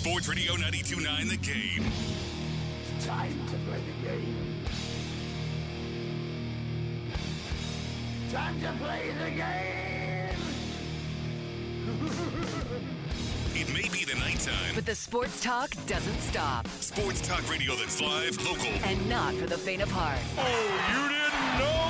Sports Radio 929 The Game. Time to play the game. Time to play the game. It may be the nighttime. But the sports talk doesn't stop. Sports talk radio that's live, local, And not for the faint of heart. Oh, you didn't know?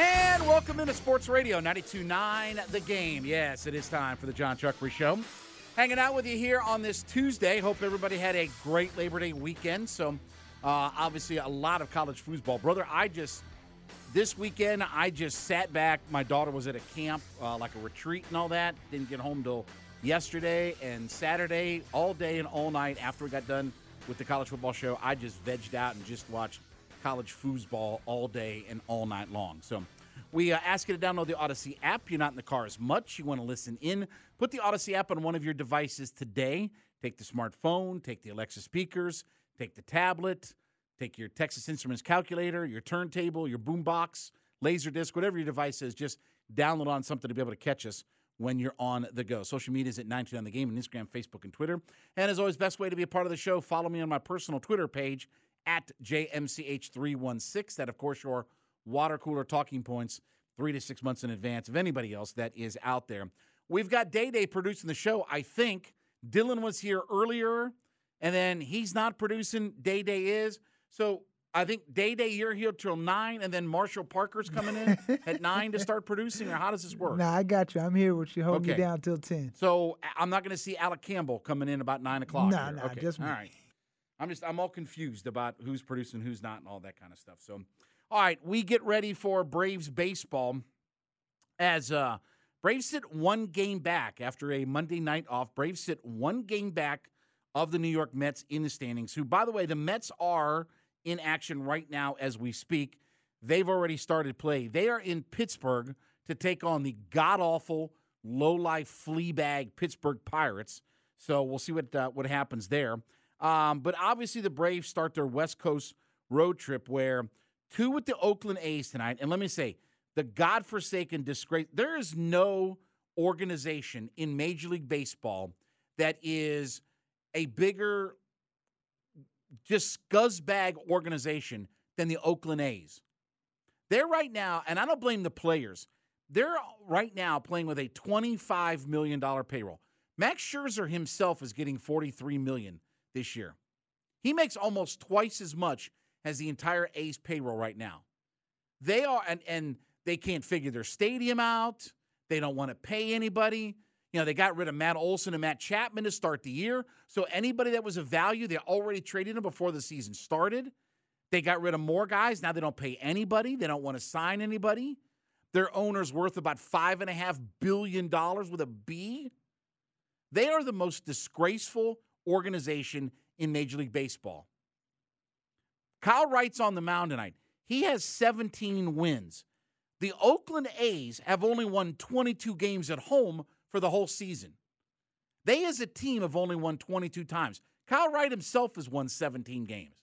And welcome into Sports Radio 929 The Game. Yes, it is time for the John Chuckery Show. Hanging out with you here on this Tuesday. Hope everybody had a great Labor Day weekend. So, uh, obviously, a lot of college foosball. Brother, I just, this weekend, I just sat back. My daughter was at a camp, uh, like a retreat and all that. Didn't get home till yesterday and Saturday, all day and all night after we got done with the college football show. I just vegged out and just watched college foosball all day and all night long. So we uh, ask you to download the Audacy app. You're not in the car as much. You want to listen in. Put the Audacy app on one of your devices today. Take the smartphone, take the Alexa speakers, take the tablet, take your Texas Instruments calculator, your turntable, your boombox, laser disc, whatever your device is. Just download on something to be able to catch us when you're on the go. Social media is at 929 The Game on Instagram, Facebook, and Twitter. And as always, best way to be a part of the show, follow me on my personal Twitter page at JMCH316. That, of course, your water cooler talking points three to six months in advance of anybody else that is out there. We've got Day Day producing the show. I think Dylan was here earlier, and then he's not producing. Day Day is. So I think Day Day, you're here till nine, and then Marshall Parker's coming in at nine to start producing, or how does this work? Nah, I got you. I'm here with you. Hold me down till 10. So I'm not going to see Alec Campbell coming in about nine o'clock. Nah, here. nah, okay. just me. all right. I'm just I'm all confused about who's producing, who's not, and all that kind of stuff. So, all right, we get ready for Braves baseball as uh, Braves sit one game back after a Monday night off. Braves sit one game back of the New York Mets in the standings. Who, by the way, the Mets are in action right now as we speak. They've already started play. They are in Pittsburgh to take on the god awful, low life flea bag Pittsburgh Pirates. So we'll see what uh, what happens there. Um, but obviously, the Braves start their West Coast road trip where two with the Oakland A's tonight. And let me say, the godforsaken disgrace. There is no organization in Major League Baseball that is a bigger, just scuzzbag organization than the Oakland A's. They're right now, and I don't blame the players. They're right now playing with a $25 million payroll. Max Scherzer himself is getting $43 million this year. He makes almost twice as much as the entire A's payroll right now. They are, and, and they can't figure their stadium out. They don't want to pay anybody. You know, they got rid of Matt Olson and Matt Chapman to start the year. So anybody that was of value, they already traded them before the season started. They got rid of more guys. Now they don't pay anybody. They don't want to sign anybody. Their owner's worth about five and a half billion dollars with a B. They are the most disgraceful organization in Major League Baseball. Kyle Wright's on the mound tonight. He has 17 wins. The Oakland A's have only won 22 games at home for the whole season. They, as a team, have only won 22 times. Kyle Wright himself has won 17 games.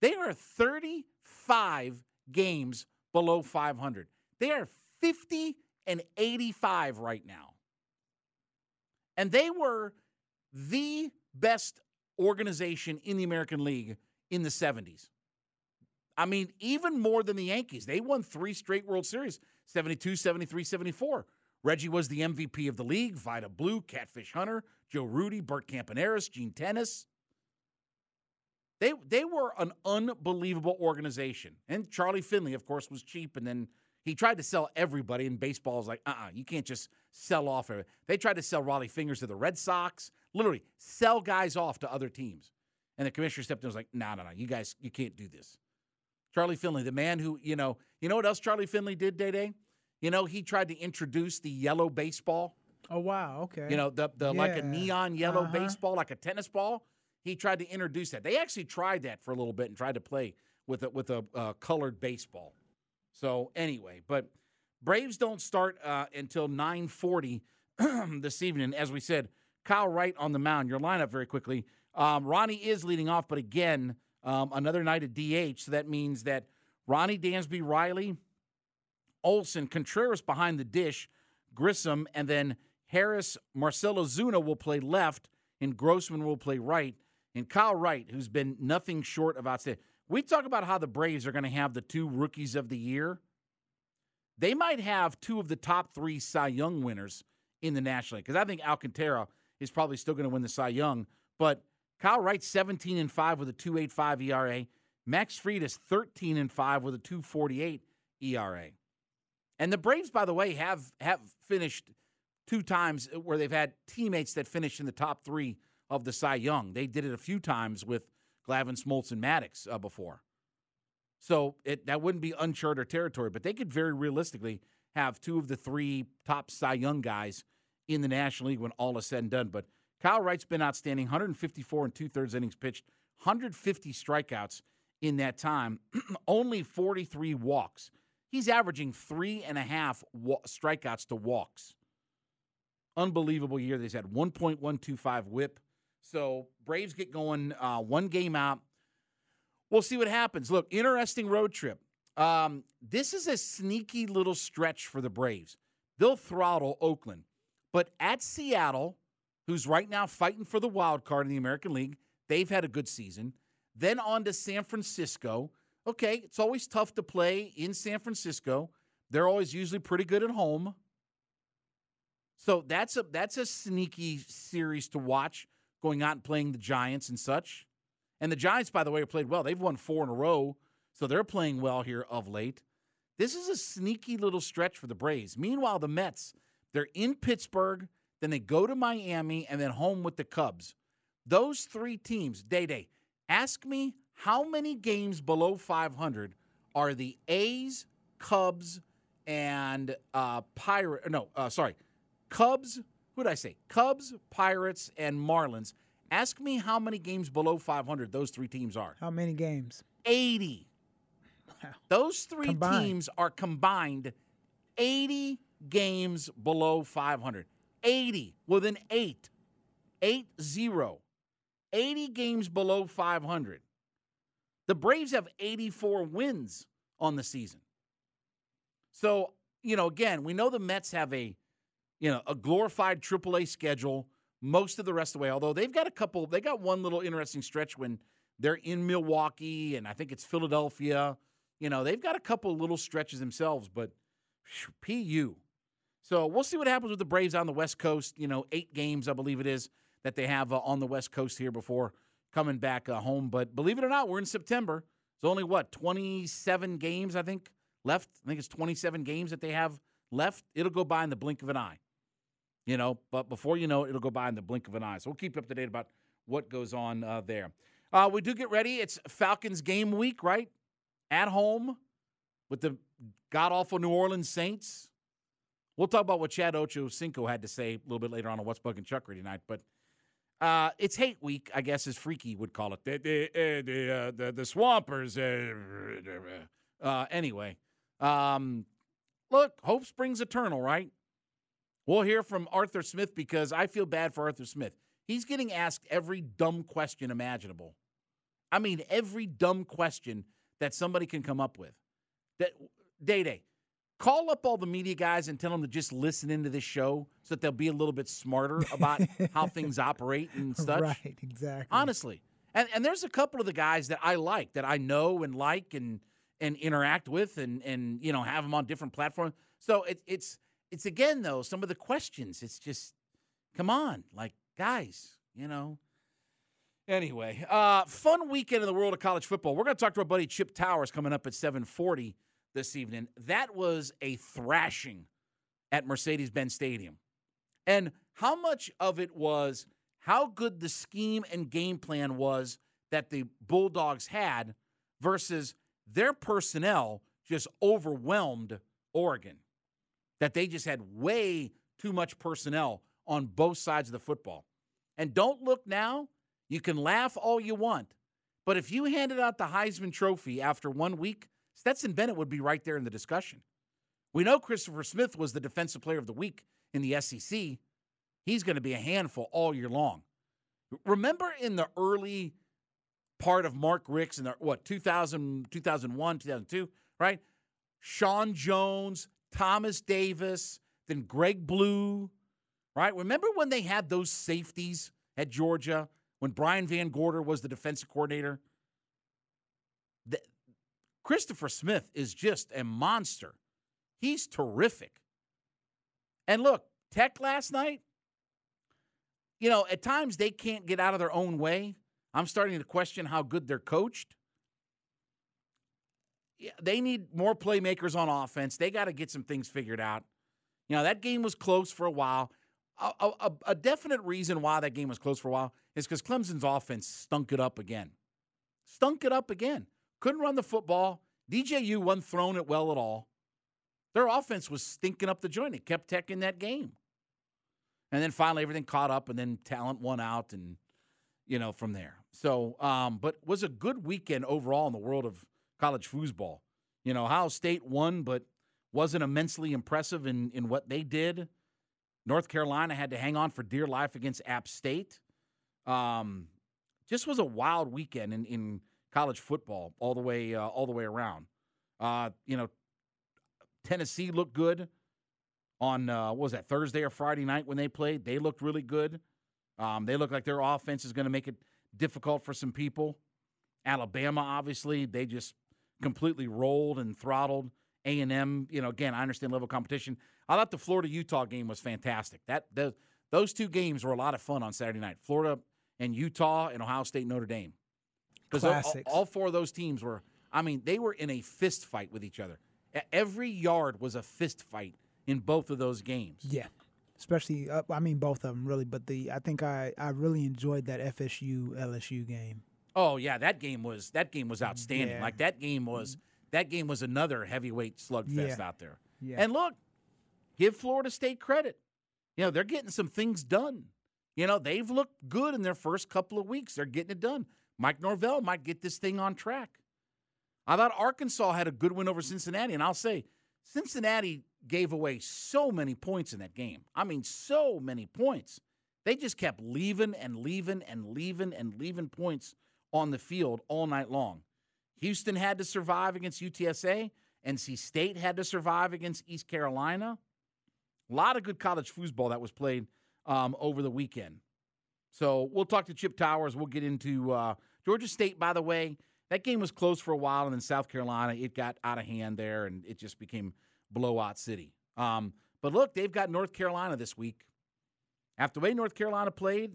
They are 35 games below 500. They are 50 and 85 right now. And they were the best organization in the American League in the 70s. I mean, even more than the Yankees. They won three straight World Series 72, 73, 74. Reggie was the MVP of the league. Vida Blue, Catfish Hunter, Joe Rudi, Bert Campaneris, Gene Tenace. They, they were an unbelievable organization. And Charlie Finley, of course, was cheap. And then he tried to sell everybody, and baseball is like, uh uh you can't just sell off. every-" They tried to sell Rollie Fingers to the Red Sox, literally sell guys off to other teams. And the commissioner stepped in and was like, no, no, no, you guys, you can't do this. Charlie Finley, the man who, you know, you know what else Charlie Finley did, Day Day? You know, he tried to introduce the yellow baseball Oh wow. Okay. You know, the the like a neon yellow Uh-huh. baseball, like a tennis ball. He tried to introduce that. They actually tried that for a little bit and tried to play with a, with a uh, colored baseball. So anyway, but Braves don't start uh, until 9:40 this evening. As we said, Kyle Wright on the mound. Your lineup very quickly. Um, Ronnie is leading off, but again, um, another night at DH. So that means that Ronnie Dansby, Riley, Olson, Contreras behind the dish, Grissom, and then Harris, Marcell Ozuna will play left, and Grossman will play right. And Kyle Wright, who's been nothing short of outstanding. We talk about how the Braves are going to have the two rookies of the year. They might have two of the top three Cy Young winners in the National League because I think Alcantara is probably still going to win the Cy Young. But Kyle Wright's 17 and 5 with a 2.85 ERA. Max Fried is 13 and 5 with a 2.48 ERA. And the Braves, by the way, have have finished two times where they've had teammates that finished in the top three of the Cy Young. They did it a few times with Glavine, Smoltz, and Maddux uh, before. So it that wouldn't be uncharted territory, but they could very realistically have two of the three top Cy Young guys in the National League when all is said and done. But Kyle Wright's been outstanding 154 and two thirds innings pitched, 150 strikeouts in that time, only 43 walks. He's averaging three and a half wa- strikeouts to walks. Unbelievable year. They've had 1.125 whip. So Braves get going uh, one game out. We'll see what happens. Look, interesting road trip. Um, this is a sneaky little stretch for the Braves. They'll throttle Oakland, but at Seattle, who's right now fighting for the wild card in the American League, they've had a good season. Then on to San Francisco. Okay, it's always tough to play in San Francisco. They're always usually pretty good at home. So that's a that's a sneaky series to watch going out and playing the Giants and such. And the Giants, by the way, have played well. They've won four in a row, so they're playing well here of late. This is a sneaky little stretch for the Braves. Meanwhile, the Mets, they're in Pittsburgh, then they go to Miami, and then home with the Cubs. Those three teams, Day Day, ask me how many games below 500 are the A's, Cubs, and uh, Pirate? No, uh, sorry, Cubs. Who did I say? Cubs, Pirates, and Marlins. Ask me how many games below 500 those three teams are. How many games? 80. Wow. Those three Combined. teams are combined 80 games below 500. 80 with an 8. 8 0. 80 games below 500. The Braves have 84 wins on the season. So, you know, again, we know the Mets have a, you know, a glorified AAA schedule most of the rest of the way. Although they've got a couple, they got one little interesting stretch when they're in Milwaukee and I think it's Philadelphia. You know, they've got a couple little stretches themselves, but PU. So we'll see what happens with the Braves on the West Coast. You know, eight games, I believe it is, that they have uh, on the West Coast here before coming back uh, home. But believe it or not, we're in September. It's only what, 27 games, I think, left? I think it's 27 games that they have left. It'll go by in the blink of an eye. You know, but before you know it, it'll go by in the blink of an eye. So we'll keep you up to date about what goes on uh, there. Uh, we do get ready. It's Falcons game week, right? At home with the god awful New Orleans Saints. We'll talk about what Chad Ocho Cinco had to say a little bit later on on What's Bugging Chuckery tonight. But uh, it's hate week, I guess, as Freaky would call it. The the uh, the, uh, the, the Swampers. Uh, uh, anyway, um, look, hope springs eternal, right? We'll hear from Arthur Smith because I feel bad for Arthur Smith. He's getting asked every dumb question imaginable. I mean, every dumb question that somebody can come up with. That Day Day, call up all the media guys and tell them to just listen into this show so that they'll be a little bit smarter about how things operate and such. Right, exactly. Honestly. And and there's a couple of the guys that I like that I know and like and and interact with and and you know have them on different platforms. So it, it's it's again though some of the questions. It's just come on, like guys, you know. Anyway, uh, fun weekend in the world of college football. We're going to talk to our buddy Chip Towers coming up at 7:40 this evening. That was a thrashing at Mercedes-Benz Stadium. And how much of it was how good the scheme and game plan was that the Bulldogs had versus their personnel just overwhelmed Oregon. That they just had way too much personnel on both sides of the football. And don't look now. You can laugh all you want. But if you handed out the Heisman Trophy after one week, Stetson Bennett would be right there in the discussion. We know Christopher Smith was the Defensive Player of the Week in the SEC. He's going to be a handful all year long. Remember in the early part of Mark Richt's in the what 2000 2001 2002 right Sean Jones Thomas Davis then Greg Blue right remember when they had those safeties at Georgia when Brian VanGorder was the defensive coordinator Christopher Smith is just a monster he's terrific and look Tech last night you know at times they can't get out of their own way I'm starting to question how good they're coached. Yeah, they need more playmakers on offense. They got to get some things figured out. You know, that game was close for a while. A, a, a definite reason why that game was close for a while is because Clemson's offense stunk it up again. Stunk it up again. Couldn't run the football. DJU wasn't throwing it well at all. Their offense was stinking up the joint. It kept Tech in that game. And then finally everything caught up, and then talent won out, and you know, from there. So, um, but was a good weekend overall in the world of college foosball. You know, Ohio State won, but wasn't immensely impressive in in what they did. North Carolina had to hang on for dear life against App State. Um, just was a wild weekend in, in college football all the way uh, all the way around. Uh, you know, Tennessee looked good on uh, what was that Thursday or Friday night when they played. They looked really good. Um, they look like their offense is going to make it difficult for some people. Alabama, obviously, they just completely rolled and throttled A and M. You know, again, I understand level competition. I thought the Florida Utah game was fantastic. That the, those two games were a lot of fun on Saturday night. Florida and Utah and Ohio State Notre Dame. Because all, all four of those teams were. I mean, they were in a fist fight with each other. Every yard was a fist fight in both of those games. Yeah. Especially, uh, I mean, both of them really, but the I think I, I really enjoyed that FSU LSU game. Oh yeah, that game was that game was outstanding. Yeah. Like that game was that game was another heavyweight slugfest Yeah. out there. Yeah. And look, give Florida State credit. You know, they're getting some things done. You know, they've looked good in their first couple of weeks. They're getting it done. Mike Norvell might get this thing on track. I thought Arkansas had a good win over Cincinnati, and I'll say Cincinnati gave away so many points in that game. I mean, so many points. They just kept leaving and leaving and leaving and leaving points on the field all night long. Houston had to survive against UTSA. NC State had to survive against East Carolina. A lot of good college foosball that was played um, over the weekend. So we'll talk to Chip Towers. We'll get into uh, Georgia State, by the way. That game was close for a while, and then South Carolina, it got out of hand there, and it just became blowout city. Um, but look, they've got North Carolina this week. After the way North Carolina played,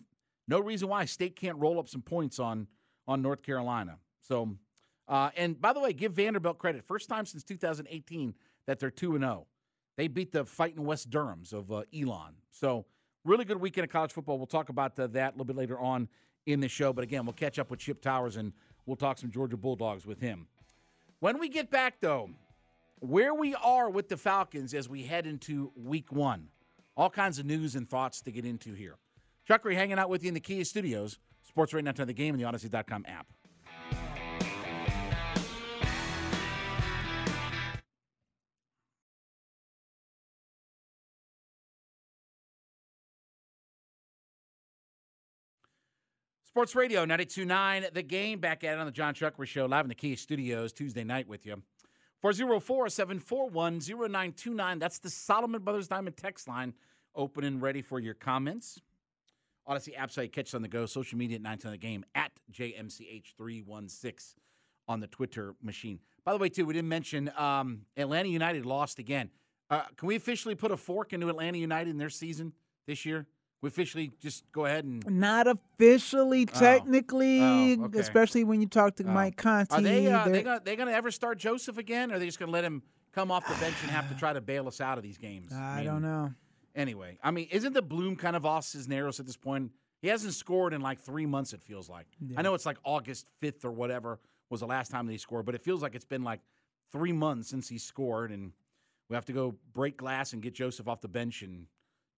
no reason why State can't roll up some points on on North Carolina. So, uh, and by the way, give Vanderbilt credit. First time since 2018 that they're two and zero. They beat the fighting Wes Durhams of uh, Elon. So, really good weekend of college football. We'll talk about uh, that a little bit later on in the show. But again, we'll catch up with Chip Towers and we'll talk some Georgia Bulldogs with him. When we get back, though, where we are with the Falcons as we head into week one. All kinds of news and thoughts to get into here. Chuckery hanging out with you in the Kia studios. Sports right now the game and the Audacy.com app. Sports Radio 929 The Game back at it on the John Chuckery Show live in the Kia Studios Tuesday night with you. 404 741 0929. That's the Solomon Brothers Diamond text line open and ready for your comments. Audacy app site, catch on the go, social media at 910 The Game, at JMCH316 on the Twitter machine. By the way, too, we didn't mention um, Atlanta United lost again. Uh, can we officially put a fork into Atlanta United in their season this year? We officially just go ahead and Not officially, technically, Oh, okay. especially when you talk to Mike Conti. Are they uh, gonna they gonna ever start Josef again? Or are they just gonna let him come off the bench and have to try to bail us out of these games? I mean, don't know. Anyway, I mean, isn't the bloom kind of off Cisneros at this point? He hasn't scored in like three months. It feels like. I know it's like August fifth or whatever was the last time that he scored, but it feels like it's been like three months since he scored, and we have to go break glass and get Josef off the bench and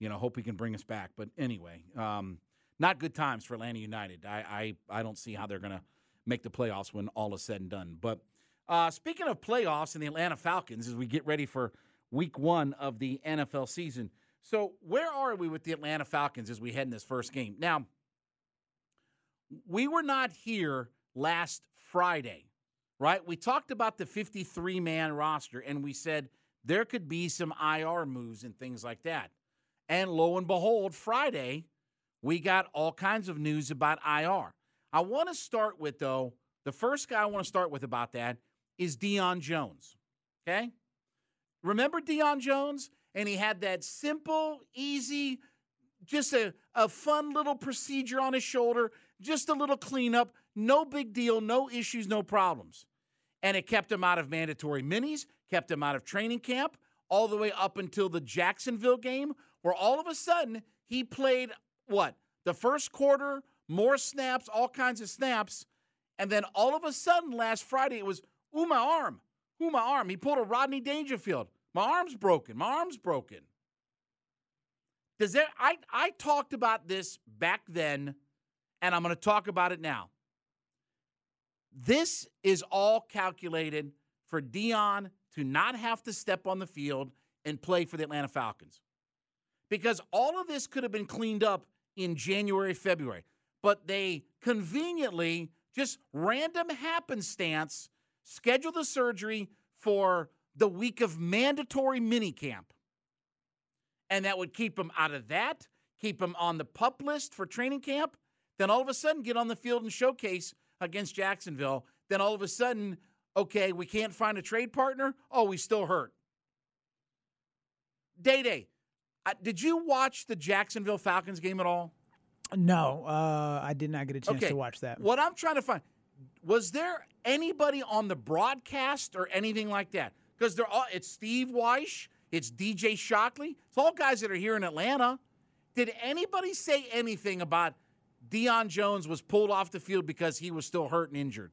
you know, hope he can bring us back. But anyway, um, not good times for Atlanta United. I I, I don't see how they're going to make the playoffs when all is said and done. But uh, speaking of playoffs and the Atlanta Falcons, as we get ready for Week One of the NFL season, so where are we with the Atlanta Falcons as we head in this first game? Now, we were not here last Friday, right? We talked about the 53 man roster and we said there could be some IR moves and things like that. And lo and behold, Friday, we got all kinds of news about IR. I want to start with, though, the first guy I want to start with about that is Deion Jones. Okay? Remember Deion Jones? And he had that simple, easy, just a, a fun little procedure on his shoulder, just a little cleanup, no big deal, no issues, no problems. And it kept him out of mandatory minis, kept him out of training camp, all the way up until the Jacksonville game, where all of a sudden he played what? The first quarter, more snaps, all kinds of snaps. And then all of a sudden last Friday, it was, ooh, my arm. Ooh, my arm. He pulled a Rodney Dangerfield. My arm's broken. My arm's broken. Does there I I talked about this back then and I'm going to talk about it now. This is all calculated for Deion to not have to step on the field and play for the Atlanta Falcons. Because all of this could have been cleaned up in January, February, but they conveniently just random happenstance schedule the surgery for the week of mandatory minicamp. And that would keep him out of that, keep him on the pup list for training camp, then all of a sudden get on the field and showcase against Jacksonville. Then all of a sudden, okay, we can't find a trade partner. Oh, we still hurt. Day Day, uh, did you watch the Jacksonville Falcons game at all? No, uh, I did not get a chance Okay. to watch that. What I'm trying to find was there anybody on the broadcast or anything like that? Because they're all it's Steve Wyche, it's DJ Shockley, it's all guys that are here in Atlanta. Did anybody say anything about Deion Jones was pulled off the field because he was still hurt and injured?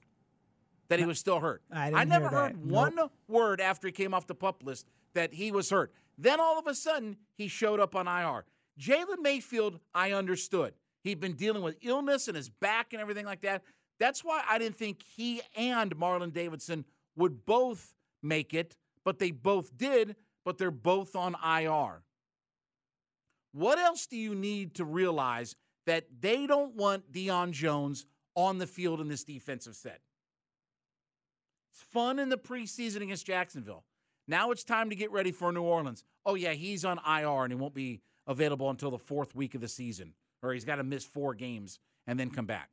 That he was still hurt. I didn't never hear heard Nope. one word after he came off the pup list that he was hurt. Then all of a sudden, he showed up on IR. Jalen Mayfield, I understood. He'd been dealing with illness and his back and everything like that. That's why I didn't think he and Marlon Davidson would both make it, but they both did, but they're both on IR. What else do you need to realize that they don't want Deion Jones on the field in this defensive set? It's fun in the preseason against Jacksonville. Now it's time to get ready for New Orleans. Oh, yeah, he's on IR and he won't be available until the fourth week of the season, or he's got to miss four games and then come back.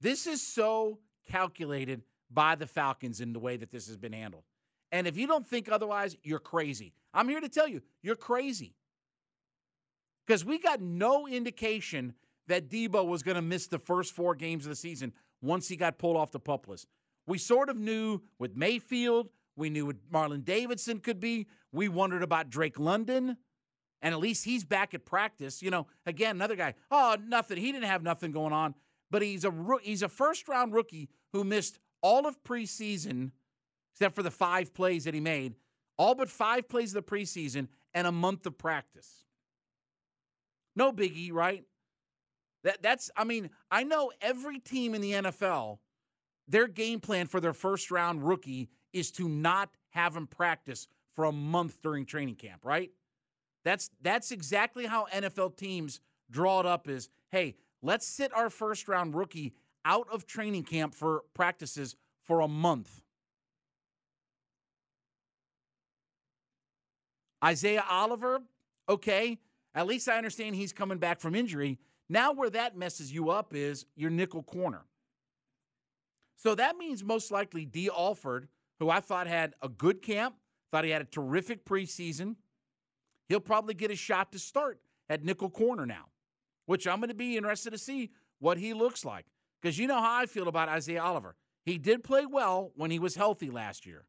This is so calculated by the Falcons in the way that this has been handled. And if you don't think otherwise, you're crazy. I'm here to tell you, you're crazy. Because we got no indication that Debo was going to miss the first four games of the season once he got pulled off the pup list. We sort of knew with Mayfield, we knew what Marlon Davidson could be. We wondered about Drake London, and at least he's back at practice. You know, again, another guy. Oh, nothing. He didn't have nothing going on, but he's a he's a first round rookie who missed all of preseason except for the five plays that he made, all but five plays of the preseason and a month of practice. No biggie, right? That that's I mean, I know every team in the NFL, their game plan for their first round rookie is to not have him practice for a month during training camp, right? That's that's exactly how NFL teams draw it up is, hey, let's sit our first round rookie out of training camp for practices for a month. Isaiah Oliver, okay, at least I understand he's coming back from injury. Now, where that messes you up is your nickel corner. So that means most likely Dee Alford, who I thought had a good camp, thought he had a terrific preseason. He'll probably get a shot to start at nickel corner now, which I'm going to be interested to see what he looks like. Because you know how I feel about Isaiah Oliver. He did play well when he was healthy last year.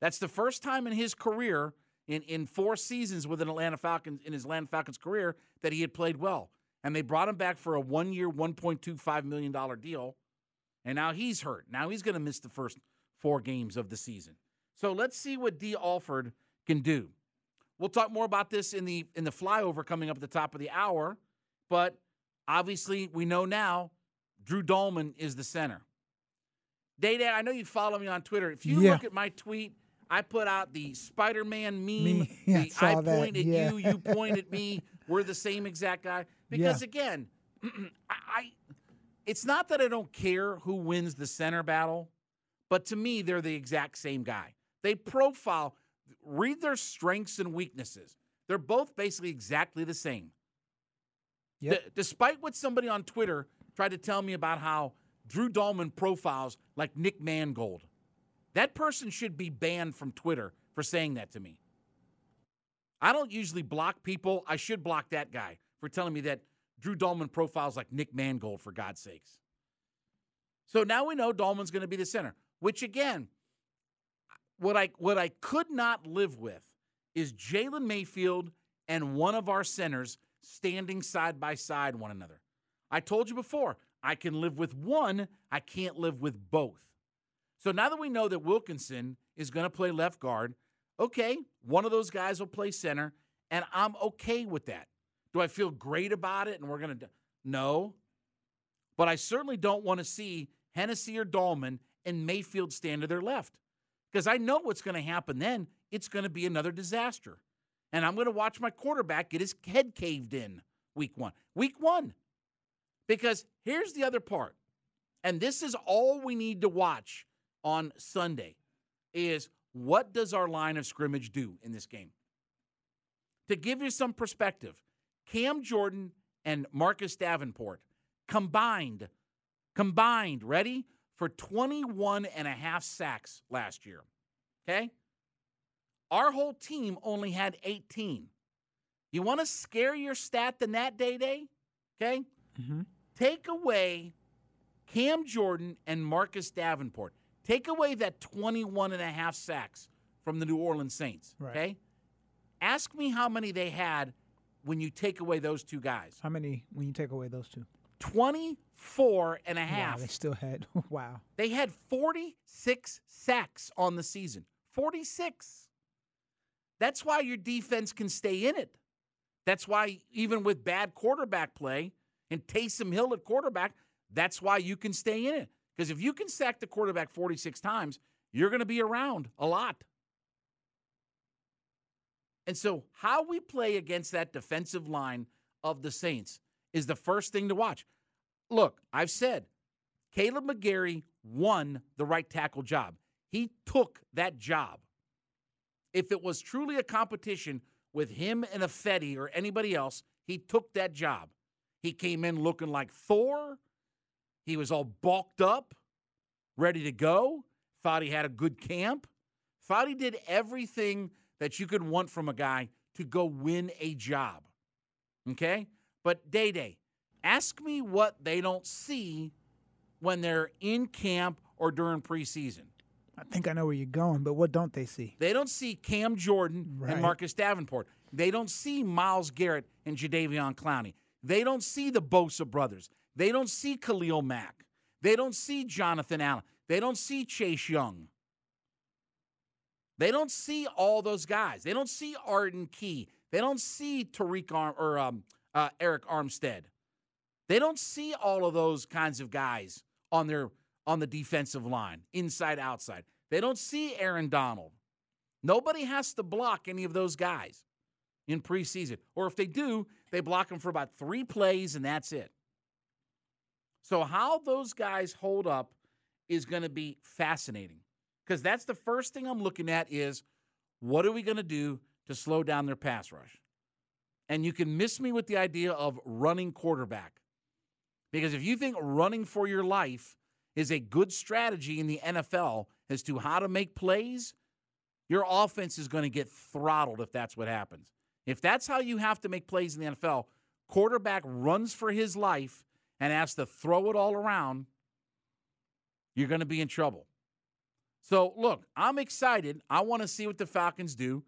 That's the first time in his career, in, in four seasons with an Atlanta Falcons, in his Atlanta Falcons career, that he had played well. And they brought him back for a one year, $1.25 million deal. And now he's hurt. Now he's going to miss the first four games of the season. So let's see what Dee Alford can do. we'll talk more about this in the in the flyover coming up at the top of the hour. But obviously, we know now Drew Dalman is the center. Day Day, I know you follow me on Twitter. If you Yeah. look at my tweet, I put out the Spider Man meme. Me- the I that, point at yeah. you, you point at me. We're the same exact guy. Because Yeah. again, I, I it's not that I don't care who wins the center battle, but to me, they're the exact same guy. They profile, read their strengths and weaknesses. They're both basically exactly the same. Yep. D- despite what somebody on Twitter tried to tell me about how Drew Dalman profiles like Nick Mangold, that person should be banned from Twitter for saying that to me. I don't usually block people. I should block that guy for telling me that Drew Dalman profiles like Nick Mangold, for God's sakes. So now we know Dalman's going to be the center, which again, what I what I could not live with is Jalen Mayfield and one of our centers standing side by side one another. I told you before, I can live with one, I can't live with both. So now that we know that Wilkinson is going to play left guard, okay, one of those guys will play center, and I'm okay with that. Do I feel great about it? And we're going to no, but I certainly don't want to see Hennessy or Dalman and Mayfield stand to their left because I know what's going to happen then. It's going to be another disaster. And I'm going to watch my quarterback get his head caved in week one. Week one. Because here's the other part. And this is all we need to watch on Sunday is what does our line of scrimmage do in this game? To give you some perspective, Cam Jordan and Marcus Davenport combined, combined, ready, for 21 and a half sacks last year. Okay? Our whole team only had 18. You want to scare your stat than that, Day Day? Okay? Mm-hmm. Take away Cam Jordan and Marcus Davenport. Take away that 21 and a half sacks from the New Orleans Saints. Right. Okay? Ask me how many they had when you take away those two guys. How many when you take away those two? 24 and a Wow, half. they still had wow. They had 46 sacks on the season. 46. That's why your defense can stay in it. That's why, even with bad quarterback play and Taysom Hill at quarterback, that's why you can stay in it. Because if you can sack the quarterback 46 times, you're going to be around a lot. And so, how we play against that defensive line of the Saints is the first thing to watch. Look, I've said Kaleb McGary won the right tackle job. He took that job. If it was truly a competition with him and Ifedi or anybody else, he took that job. He came in looking like Thor. He was all bulked up, ready to go. Thought he had a good camp. Thought he did everything that you could want from a guy to go win a job. Okay? But Day Day, ask me what they don't see when they're in camp or during preseason. I think I know where you're going, but what don't they see? They don't see Cam Jordan Right. and Marcus Davenport. They don't see Myles Garrett and Jadeveon Clowney. They don't see the Bosa brothers. They don't see Khalil Mack. They don't see Jonathan Allen. They don't see Chase Young. They don't see all those guys. They don't see Arden Key. They don't see Tariq Arm or um, uh, Arik Armstead. They don't see all of those kinds of guys on their on the defensive line, inside outside. They don't see Aaron Donald. Nobody has to block any of those guys in preseason. Or if they do, they block them for about three plays and that's it. So, how those guys hold up is going to be fascinating because that's the first thing I'm looking at is what are we going to do to slow down their pass rush? And you can miss me with the idea of running quarterback. Because if you think running for your life is a good strategy in the NFL as to how to make plays, your offense is going to get throttled if that's what happens. If that's how you have to make plays in the NFL, quarterback runs for his life and has to throw it all around, you're going to be in trouble. So, look, I'm excited. I want to see what the Falcons do.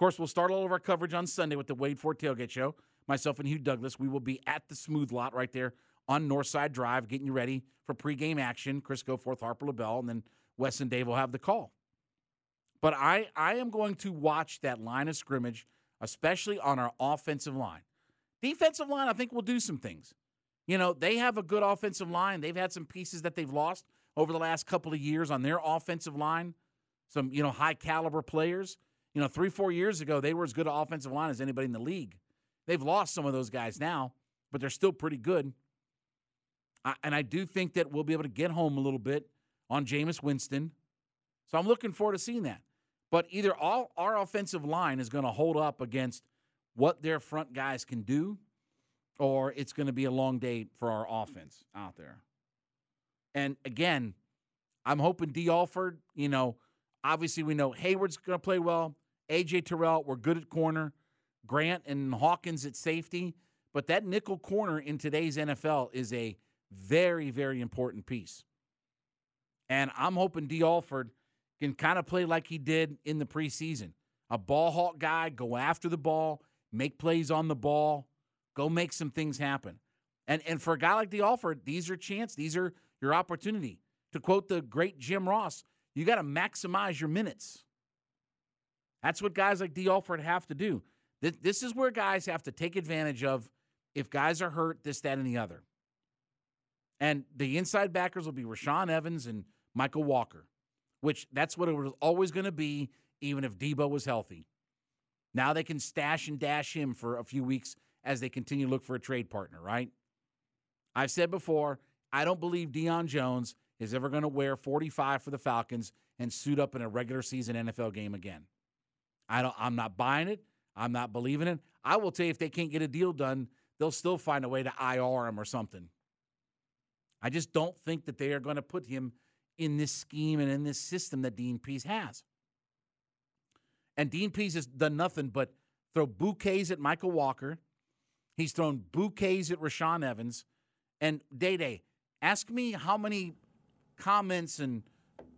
Course, we'll start all of our coverage on Sunday with the Wade Ford Tailgate Show. Myself and Hugh Douglas, we will be at the Smooth Lot right there on Northside Drive, getting you ready for pregame action. Chris Goforth, Harper LeBel, and then Wes and Dave will have the call. But I, I am going to watch that line of scrimmage especially on our offensive line. Defensive line, I think, will do some things. You know, they have a good offensive line. They've had some pieces that they've lost over the last couple of years on their offensive line, some, you know, high caliber players. You know, three, four years ago, they were as good an offensive line as anybody in the league. They've lost some of those guys now, but they're still pretty good. I, and I do think that we'll be able to get home a little bit on Jameis Winston. So I'm looking forward to seeing that. But either all our offensive line is going to hold up against what their front guys can do, or it's going to be a long day for our offense out there. And again, I'm hoping Dee Alford, you know, obviously we know Hayward's going to play well. AJ Terrell, we're good at corner. Grant and Hawkins at safety. But that nickel corner in today's NFL is a very, very important piece. And I'm hoping Dee Alford can kind of play like he did in the preseason. A ball hawk guy, go after the ball, make plays on the ball, go make some things happen. And and for a guy like Dee Alford, these are chance, these are your opportunity. To quote the great Jim Ross, you got to maximize your minutes. That's what guys like Dee Alford have to do. This, is where guys have to take advantage of if guys are hurt, this, that, and the other. And the inside backers will be Rashaan Evans and Michael Walker, which that's what it was always going to be, even if Debo was healthy. Now they can stash and dash him for a few weeks as they continue to look for a trade partner, right? I've said before, I don't believe Deion Jones is ever going to wear 45 for the Falcons and suit up in a regular season NFL game again. I don't I'm not buying it. I'm not believing it. I will tell you if they can't get a deal done, they'll still find a way to IR him or something. I just don't think that they are going to put him in this scheme and in this system that Dean Pees has. And Dean Pees has done nothing but throw bouquets at Michael Walker. He's thrown bouquets at Rashaan Evans. And Day Day, ask me how many comments and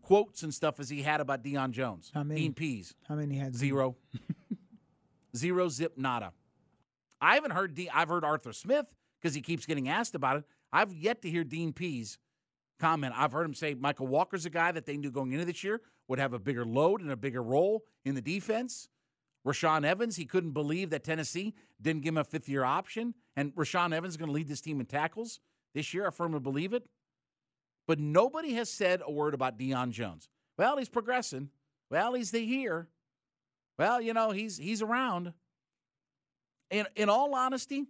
quotes and stuff as he had about Deion Jones? How many? Dean Pees. How many had Zero. Zero zip nada. I haven't heard De- I've heard Arthur Smith because he keeps getting asked about it. I've yet to hear Dean Pees comment. I've heard him say Michael Walker's a guy that they knew going into this year would have a bigger load and a bigger role in the defense. Rashaan Evans, he couldn't believe that Tennessee didn't give him a fifth year option. And Rashaan Evans is going to lead this team in tackles this year. I firmly believe it. But nobody has said a word about Deion Jones. Well, he's progressing. Well, he's the here. Well, you know, he's he's around. In in all honesty,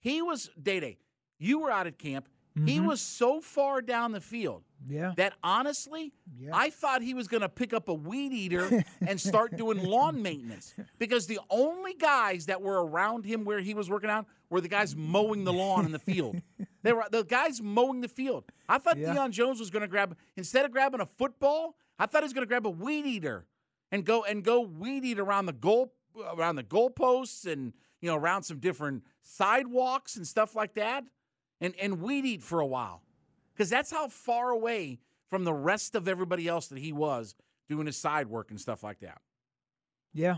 he was Day Day. You were out at camp. He mm-hmm. was so far down the field Yeah. that honestly, Yeah. I thought he was going to pick up a weed eater and start doing lawn maintenance because the only guys that were around him where he was working out were the guys mowing the lawn in the field. They were the guys mowing the field. I thought Yeah. Deion Jones was going to grab instead of grabbing a football, I thought he was going to grab a weed eater and go and go weed eat around the goal around the goalposts and you know around some different sidewalks and stuff like that and and weed eat for a while because that's how far away from the rest of everybody else that he was doing his side work and stuff like that. Yeah.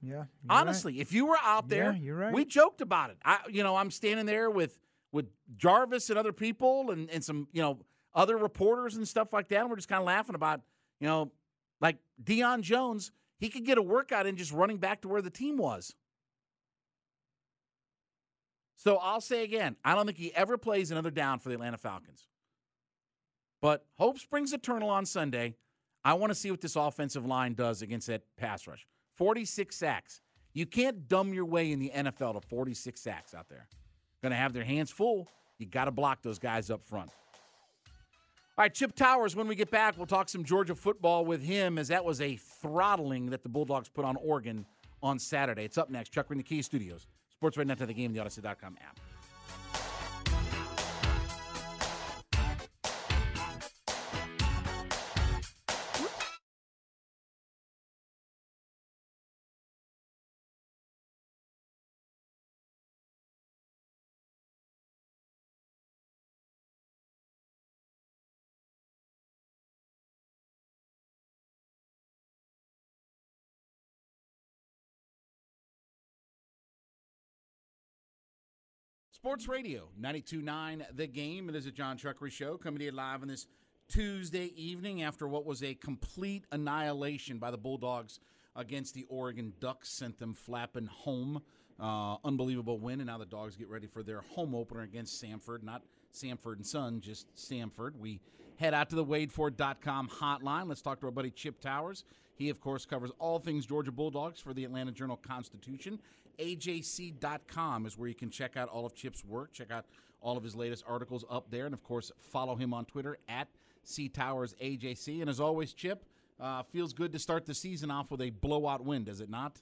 Yeah. you're right. Honestly, if you were out there, Yeah, you're right. we joked about it. I, you know, I'm standing there with with Jarvis and other people and and some you know other reporters and stuff like that. And we're just kind of laughing about you know like Deion Jones. He could get a workout in just running back to where the team was. So I'll say again, I don't think he ever plays another down for the Atlanta Falcons. But hope springs eternal on Sunday. I want to see what this offensive line does against that pass rush. 46 sacks. You can't dumb your way in the NFL to 46 sacks out there. Going to have their hands full. You got to block those guys up front. All right, Chip Towers, when we get back, we'll talk some Georgia football with him as that was a throttling that the Bulldogs put on Oregon on Saturday. It's up next. Chuck in the Kia Studios. Sports right to the game, the Audacy.com app. Sports Radio 929 The Game. It is a John Chuckery show coming to you live on this Tuesday evening after what was a complete annihilation by the Bulldogs against the Oregon Ducks, sent them flapping home. Uh, unbelievable win, and now the Dogs get ready for their home opener against Samford. Not Samford and Son, just Samford. We head out to the WadeFord.com hotline. Let's talk to our buddy Chip Towers. He, of course, covers all things Georgia Bulldogs for the Atlanta Journal Constitution. AJC.com is where you can check out all of Chip's work, check out all of his latest articles up there, and, of course, follow him on Twitter at C Towers AJC. And as always, Chip, uh, feels good to start the season off with a blowout win, does it not?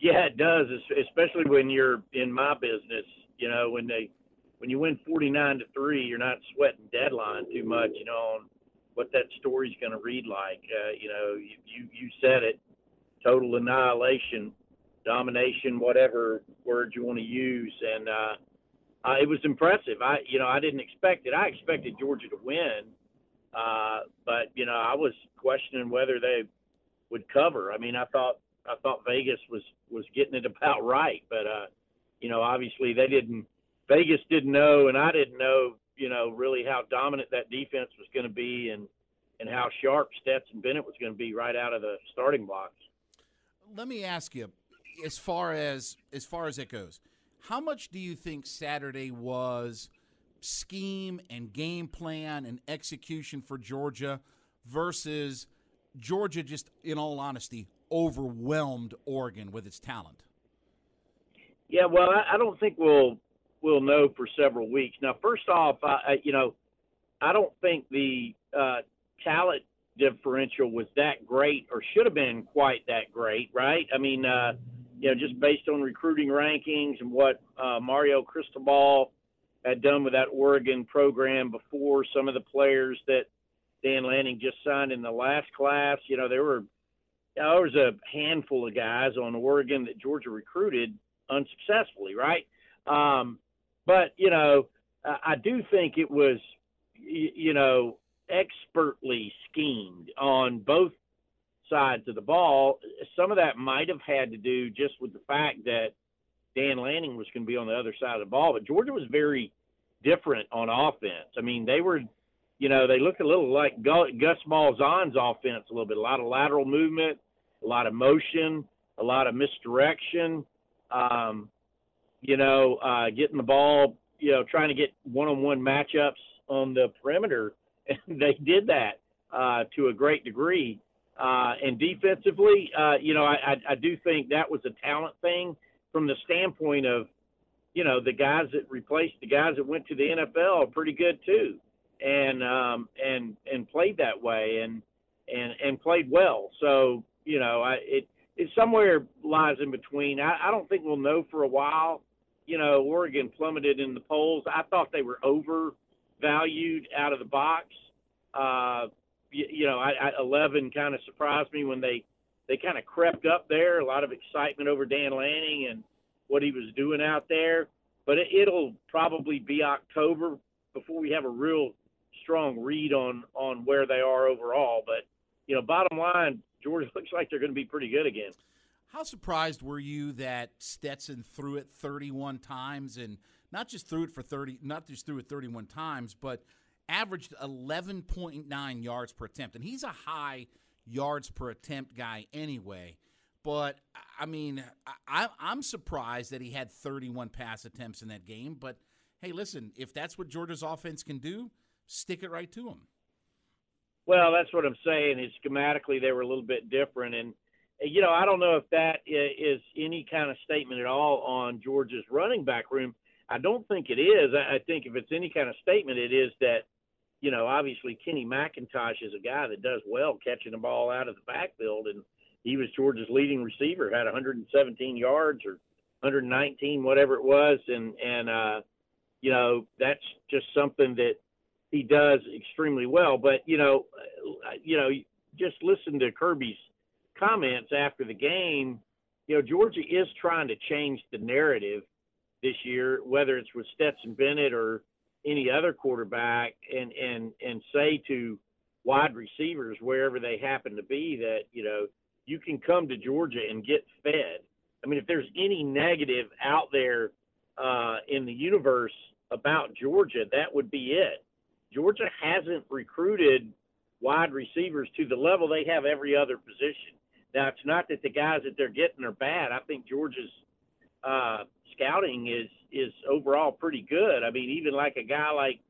Yeah, it does, especially when you're in my business. You know, when they when you win 49 to three, you're not sweating deadline too much. You know, on what that story's going to read like. Uh, you know, you, you you said it, total annihilation, domination, whatever words you want to use, and uh, uh, it was impressive. I you know I didn't expect it. I expected Georgia to win, uh, but you know I was questioning whether they would cover. I mean, I thought I thought Vegas was was getting it about right, but uh, you know, obviously they didn't. Vegas didn't know, and I didn't know, you know, really how dominant that defense was going to be, and and how sharp Stetson Bennett was going to be right out of the starting blocks. Let me ask you, as far as as far as it goes, how much do you think Saturday was scheme and game plan and execution for Georgia versus Georgia just in all honesty overwhelmed Oregon with its talent? Yeah, well, I, don't think we'll we'll know for several weeks. Now, first off, I, I, you know, I don't think the uh, talent differential was that great or should have been quite that great, right? I mean, uh, you know, just based on recruiting rankings and what uh, Mario Cristobal had done with that Oregon program before, some of the players that Dan Lanning just signed in the last class, you know, there were you know, there was a handful of guys on Oregon that Georgia recruited unsuccessfully, right? Um, but you know, I, I do think it was, you know, expertly schemed on both sides to the ball. Some of that might have had to do just with the fact that Dan Lanning was going to be on the other side of the ball, but Georgia was very different on offense. I mean, they were, you know, they looked a little like Gu- Gus Malzahn's offense a little bit. A lot of lateral movement, a lot of motion, a lot of misdirection. Um, you know, uh, getting the ball, you know, trying to get one-on-one matchups on the perimeter, and they did that uh, to a great degree. Uh, and defensively, uh, you know, I, I, I do think that was a talent thing from the standpoint of, you know, the guys that replaced the guys that went to the NFL are pretty good too, and um, and and played that way and and and played well. So you know, I it it somewhere lies in between. I, I don't think we'll know for a while. You know, Oregon plummeted in the polls. I thought they were overvalued out of the box. Uh, you, know, I, I 11 kind of surprised me when they they kind of crept up there. A lot of excitement over Dan Lanning and what he was doing out there. But it, it'll probably be October before we have a real strong read on on where they are overall. But you know, bottom line, Georgia looks like they're going to be pretty good again. How surprised were you that Stetson threw it 31 times and not just threw it for 30, not just threw it 31 times, but averaged 11.9 yards per attempt. And he's a high yards per attempt guy anyway. But I mean, I, I'm surprised that he had 31 pass attempts in that game. But hey, listen, if that's what Georgia's offense can do, stick it right to him. Well, that's what I'm saying. Is schematically they were a little bit different, and you know I don't know if that is any kind of statement at all on Georgia's running back room. I don't think it is. I think if it's any kind of statement, it is that you know obviously Kenny McIntosh is a guy that does well catching the ball out of the backfield, and he was Georgia's leading receiver, had 117 yards or 119, whatever it was, and and uh, you know that's just something that he does extremely well. But you know, you know, just listen to Kirby's comments after the game. You know, Georgia is trying to change the narrative this year, whether it's with Stetson Bennett or any other quarterback, and and and say to wide receivers wherever they happen to be that you know you can come to Georgia and get fed. I mean, if there's any negative out there uh, in the universe about Georgia, that would be it. Georgia hasn't recruited wide receivers to the level they have every other position. Now, it's not that the guys that they're getting are bad. I think Georgia's uh, scouting is is overall pretty good. I mean, even like a guy like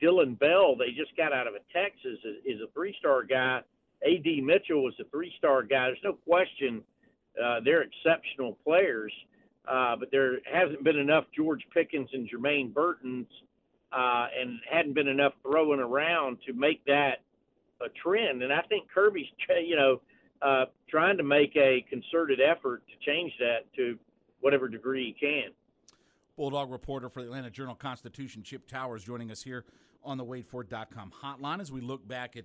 Dillon Bell, they just got out of Texas, is, is a three star guy. A.D. Mitchell was a three star guy. There's no question uh, they're exceptional players, uh, but there hasn't been enough George Pickens and Jermaine Burton's, uh, and hadn't been enough throwing around to make that a trend. And I think Kirby's, you know, uh, trying to make a concerted effort to change that to whatever degree he can. Bulldog reporter for the Atlanta Journal Constitution, Chip Towers, joining us here on the WadeFord.com hotline as we look back at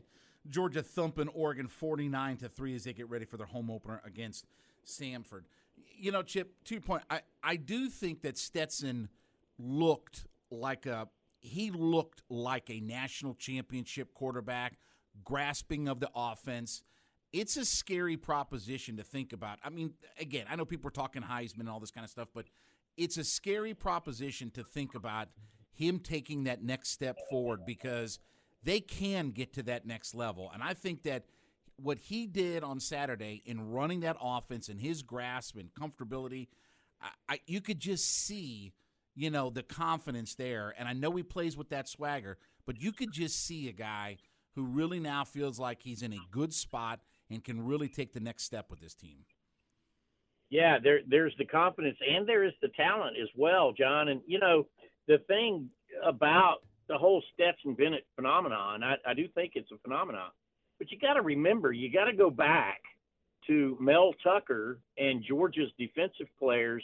Georgia thumping Oregon 49 to 3 as they get ready for their home opener against Samford. You know, Chip, to your point, I, I do think that Stetson looked like a he looked like a national championship quarterback, grasping of the offense. It's a scary proposition to think about. I mean, again, I know people are talking Heisman and all this kind of stuff, but it's a scary proposition to think about him taking that next step forward because they can get to that next level. And I think that what he did on Saturday in running that offense and his grasp and comfortability, I, I, you could just see, you know, the confidence there. And I know he plays with that swagger, but you could just see a guy who really now feels like he's in a good spot and can really take the next step with this team. Yeah, there there's the confidence and there is the talent as well, John. And you know, the thing about the whole Stetson Bennett phenomenon, I, I do think it's a phenomenon. But you got to remember, you got to go back to Mel Tucker and Georgia's defensive players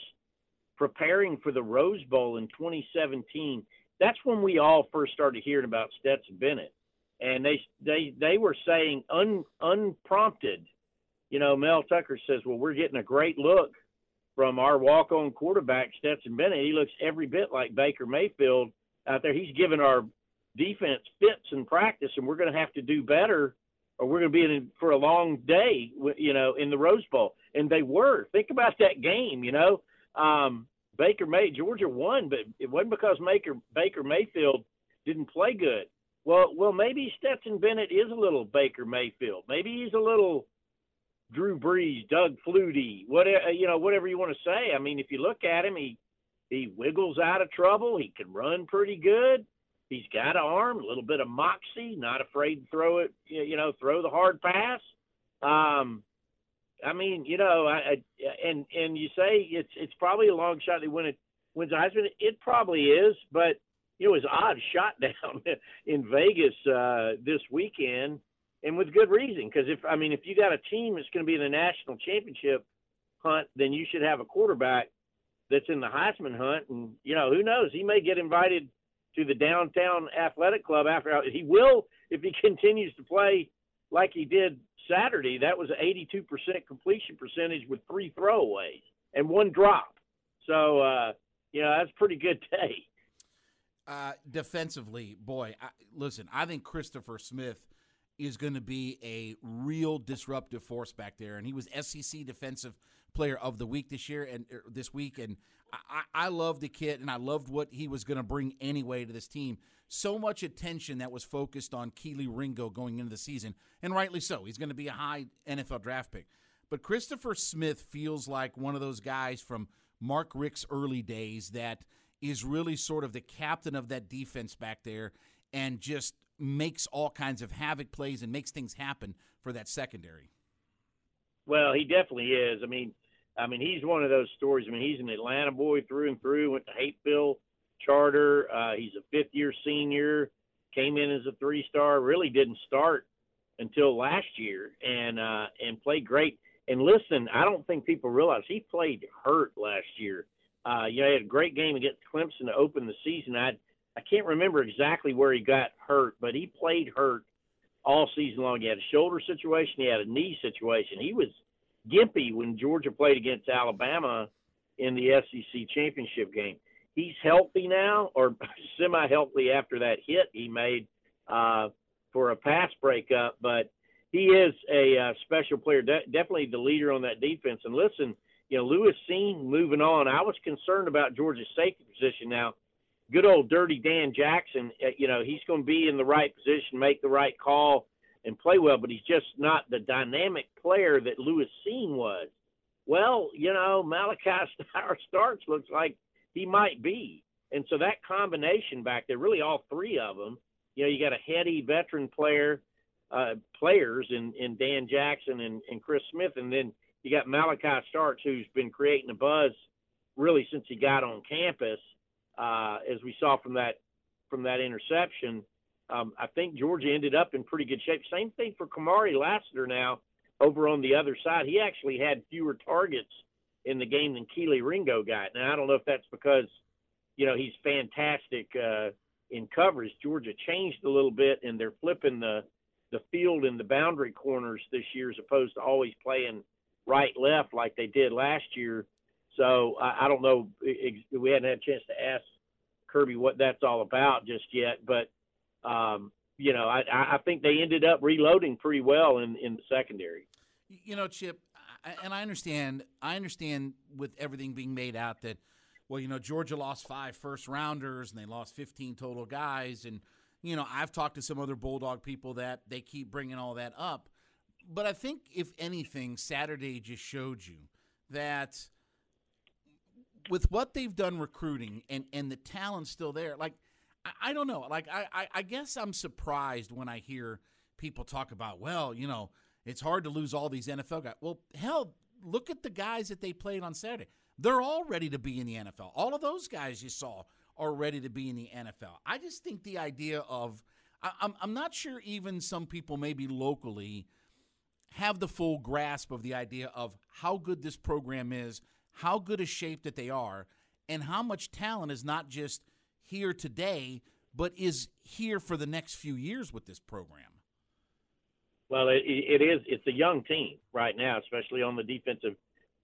preparing for the Rose Bowl in 2017. That's when we all first started hearing about Stetson Bennett, and they they they were saying un, unprompted. You know, Mel Tucker says, "Well, we're getting a great look from our walk-on quarterback Stetson Bennett. He looks every bit like Baker Mayfield out there. He's given our defense fits in practice, and we're going to have to do better, or we're going to be in for a long day, you know, in the Rose Bowl. And they were. Think about that game, you know. Um, Baker May Georgia won, but it wasn't because Baker Baker Mayfield didn't play good. Well, well, maybe Stetson Bennett is a little Baker Mayfield. Maybe he's a little Drew Brees, Doug Flutie, whatever you know, whatever you want to say. I mean, if you look at him, he he wiggles out of trouble. He can run pretty good. He's got an arm, a little bit of moxie, not afraid to throw it, you know, throw the hard pass. Um, I mean, you know, I, I and and you say it's it's probably a long shot to win it wins Heisman. It probably is, but it was odd shot down in Vegas uh, this weekend, and with good reason. Because if I mean, if you got a team that's going to be in the national championship hunt, then you should have a quarterback that's in the Heisman hunt, and you know, who knows? He may get invited to the downtown athletic club after he will if he continues to play like he did Saturday. That was an 82% completion percentage with three throwaways and one drop. So uh, you know that's a pretty good day. Uh, defensively, boy, I, listen, I think Christopher Smith is going to be a real disruptive force back there, and he was SEC Defensive Player of the Week this year and er, this week, and I, I love the kid, and I loved what he was going to bring anyway to this team. So much attention that was focused on Kelee Ringo going into the season, and rightly so. He's going to be a high NFL draft pick. But Christopher Smith feels like one of those guys from Mark Richt's early days that is really sort of the captain of that defense back there and just makes all kinds of havoc plays and makes things happen for that secondary. Well, he definitely is. I mean, I mean, he's one of those stories. I mean, he's an Atlanta boy through and through. Went to Hapeville Charter. Uh, he's a fifth-year senior. Came in as a three-star. Really didn't start until last year, and uh, and played great. And listen, I don't think people realize he played hurt last year. Uh, you know, he had a great game against Clemson to open the season. I I can't remember exactly where he got hurt, but he played hurt all season long. He had a shoulder situation, he had a knee situation. He was gimpy when Georgia played against Alabama in the SEC championship game. He's healthy now, or semi-healthy after that hit he made uh, for a pass breakup, but he is a uh, special player, De- definitely the leader on that defense. And listen, you know, Lewis Cine moving on. I was concerned about Georgia's safety position. Now, good old Dirty Dan Jackson, uh, you know, he's going to be in the right position, make the right call. and play well, but he's just not the dynamic player that Lewis Cine was. Well, you know, Malaki Starks looks like he might be. And so that combination back there, really all three of them, you know, you got a heady veteran player, uh, players in, in Dan Jackson and, and Chris Smith, and then you got Malaki Starks, who's been creating a buzz really since he got on campus, uh, as we saw from that from that interception. Um, I think Georgia ended up in pretty good shape. Same thing for Kamari Lassiter now over on the other side. He actually had fewer targets in the game than Kelee Ringo got. Now I don't know if that's because you know he's fantastic uh, in coverage. Georgia changed a little bit, and they're flipping the the field in the boundary corners this year as opposed to always playing right left like they did last year. So I, I don't know. We hadn't had a chance to ask Kirby what that's all about just yet, but um, you know, I, I think they ended up reloading pretty well in in the secondary. You know, Chip, and I understand. I understand with everything being made out that, well, you know, Georgia lost five first rounders and they lost 15 total guys, and you know, I've talked to some other Bulldog people that they keep bringing all that up. But I think, if anything, Saturday just showed you that with what they've done recruiting and, and the talent still there, like, I, I don't know. Like, I, I, I guess I'm surprised when I hear people talk about, well, you know, it's hard to lose all these NFL guys. Well, hell, look at the guys that they played on Saturday. They're all ready to be in the NFL. All of those guys you saw are ready to be in the NFL. I just think the idea of, I, I'm, I'm not sure even some people, maybe locally, have the full grasp of the idea of how good this program is, how good a shape that they are, and how much talent is not just here today, but is here for the next few years with this program. Well, it, it is. It's a young team right now, especially on the defensive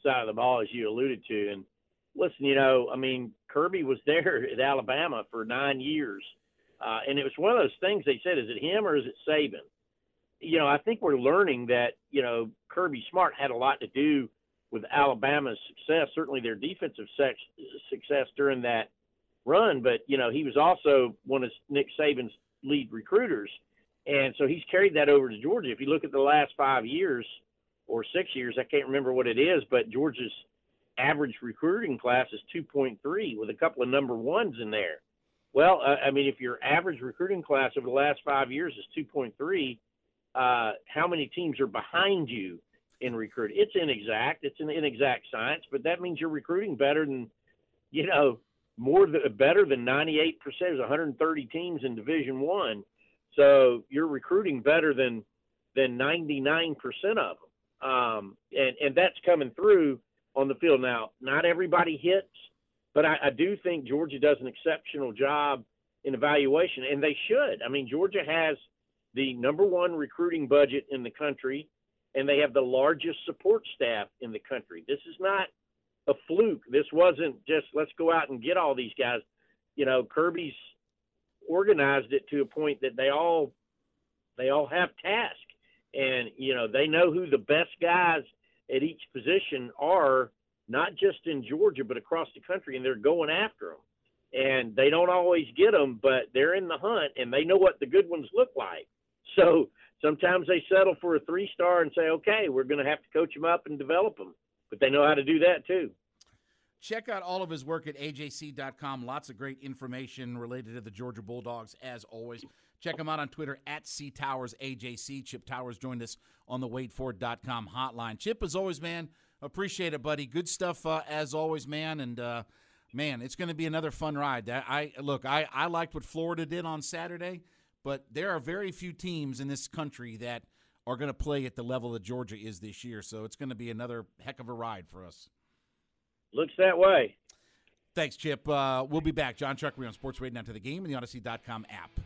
side of the ball, as you alluded to. And listen, you know, I mean, Kirby was there at Alabama for nine years, uh, and it was one of those things. They said, "Is it him or is it Saban?" You know, I think we're learning that you know Kirby Smart had a lot to do with Alabama's success. Certainly, their defensive sex, success during that run, but you know, he was also one of Nick Saban's lead recruiters and so he's carried that over to Georgia. If you look at the last five years or six years, I can't remember what it is, but Georgia's average recruiting class is 2.3 with a couple of number ones in there. Well, uh, I mean, if your average recruiting class over the last five years is 2.3, uh, how many teams are behind you in recruiting? It's inexact. It's an inexact science, but that means you're recruiting better than, you know, more than, better than 98%. There's 130 teams in Division One so you're recruiting better than than 99% of them, um, and and that's coming through on the field. Now, not everybody hits, but I, I do think Georgia does an exceptional job in evaluation, and they should. I mean, Georgia has the number one recruiting budget in the country, and they have the largest support staff in the country. This is not a fluke. This wasn't just let's go out and get all these guys. You know, Kirby's organized it to a point that they all they all have tasks and you know they know who the best guys at each position are not just in Georgia but across the country and they're going after them and they don't always get them but they're in the hunt and they know what the good ones look like so sometimes they settle for a three star and say okay we're going to have to coach them up and develop them but they know how to do that too Check out all of his work at ajc.com. Lots of great information related to the Georgia Bulldogs, as always. Check him out on Twitter at C Towers AJC. Chip Towers joined us on the WadeFord.com hotline. Chip, as always, man, appreciate it, buddy. Good stuff uh, as always, man. And uh, man, it's going to be another fun ride. I look, I, I liked what Florida did on Saturday, but there are very few teams in this country that are going to play at the level that Georgia is this year. So it's going to be another heck of a ride for us. Looks that way. Thanks, Chip. Uh, we'll be back. John Chuckery on Sports Radio Now to the Game and the Audacy.com app.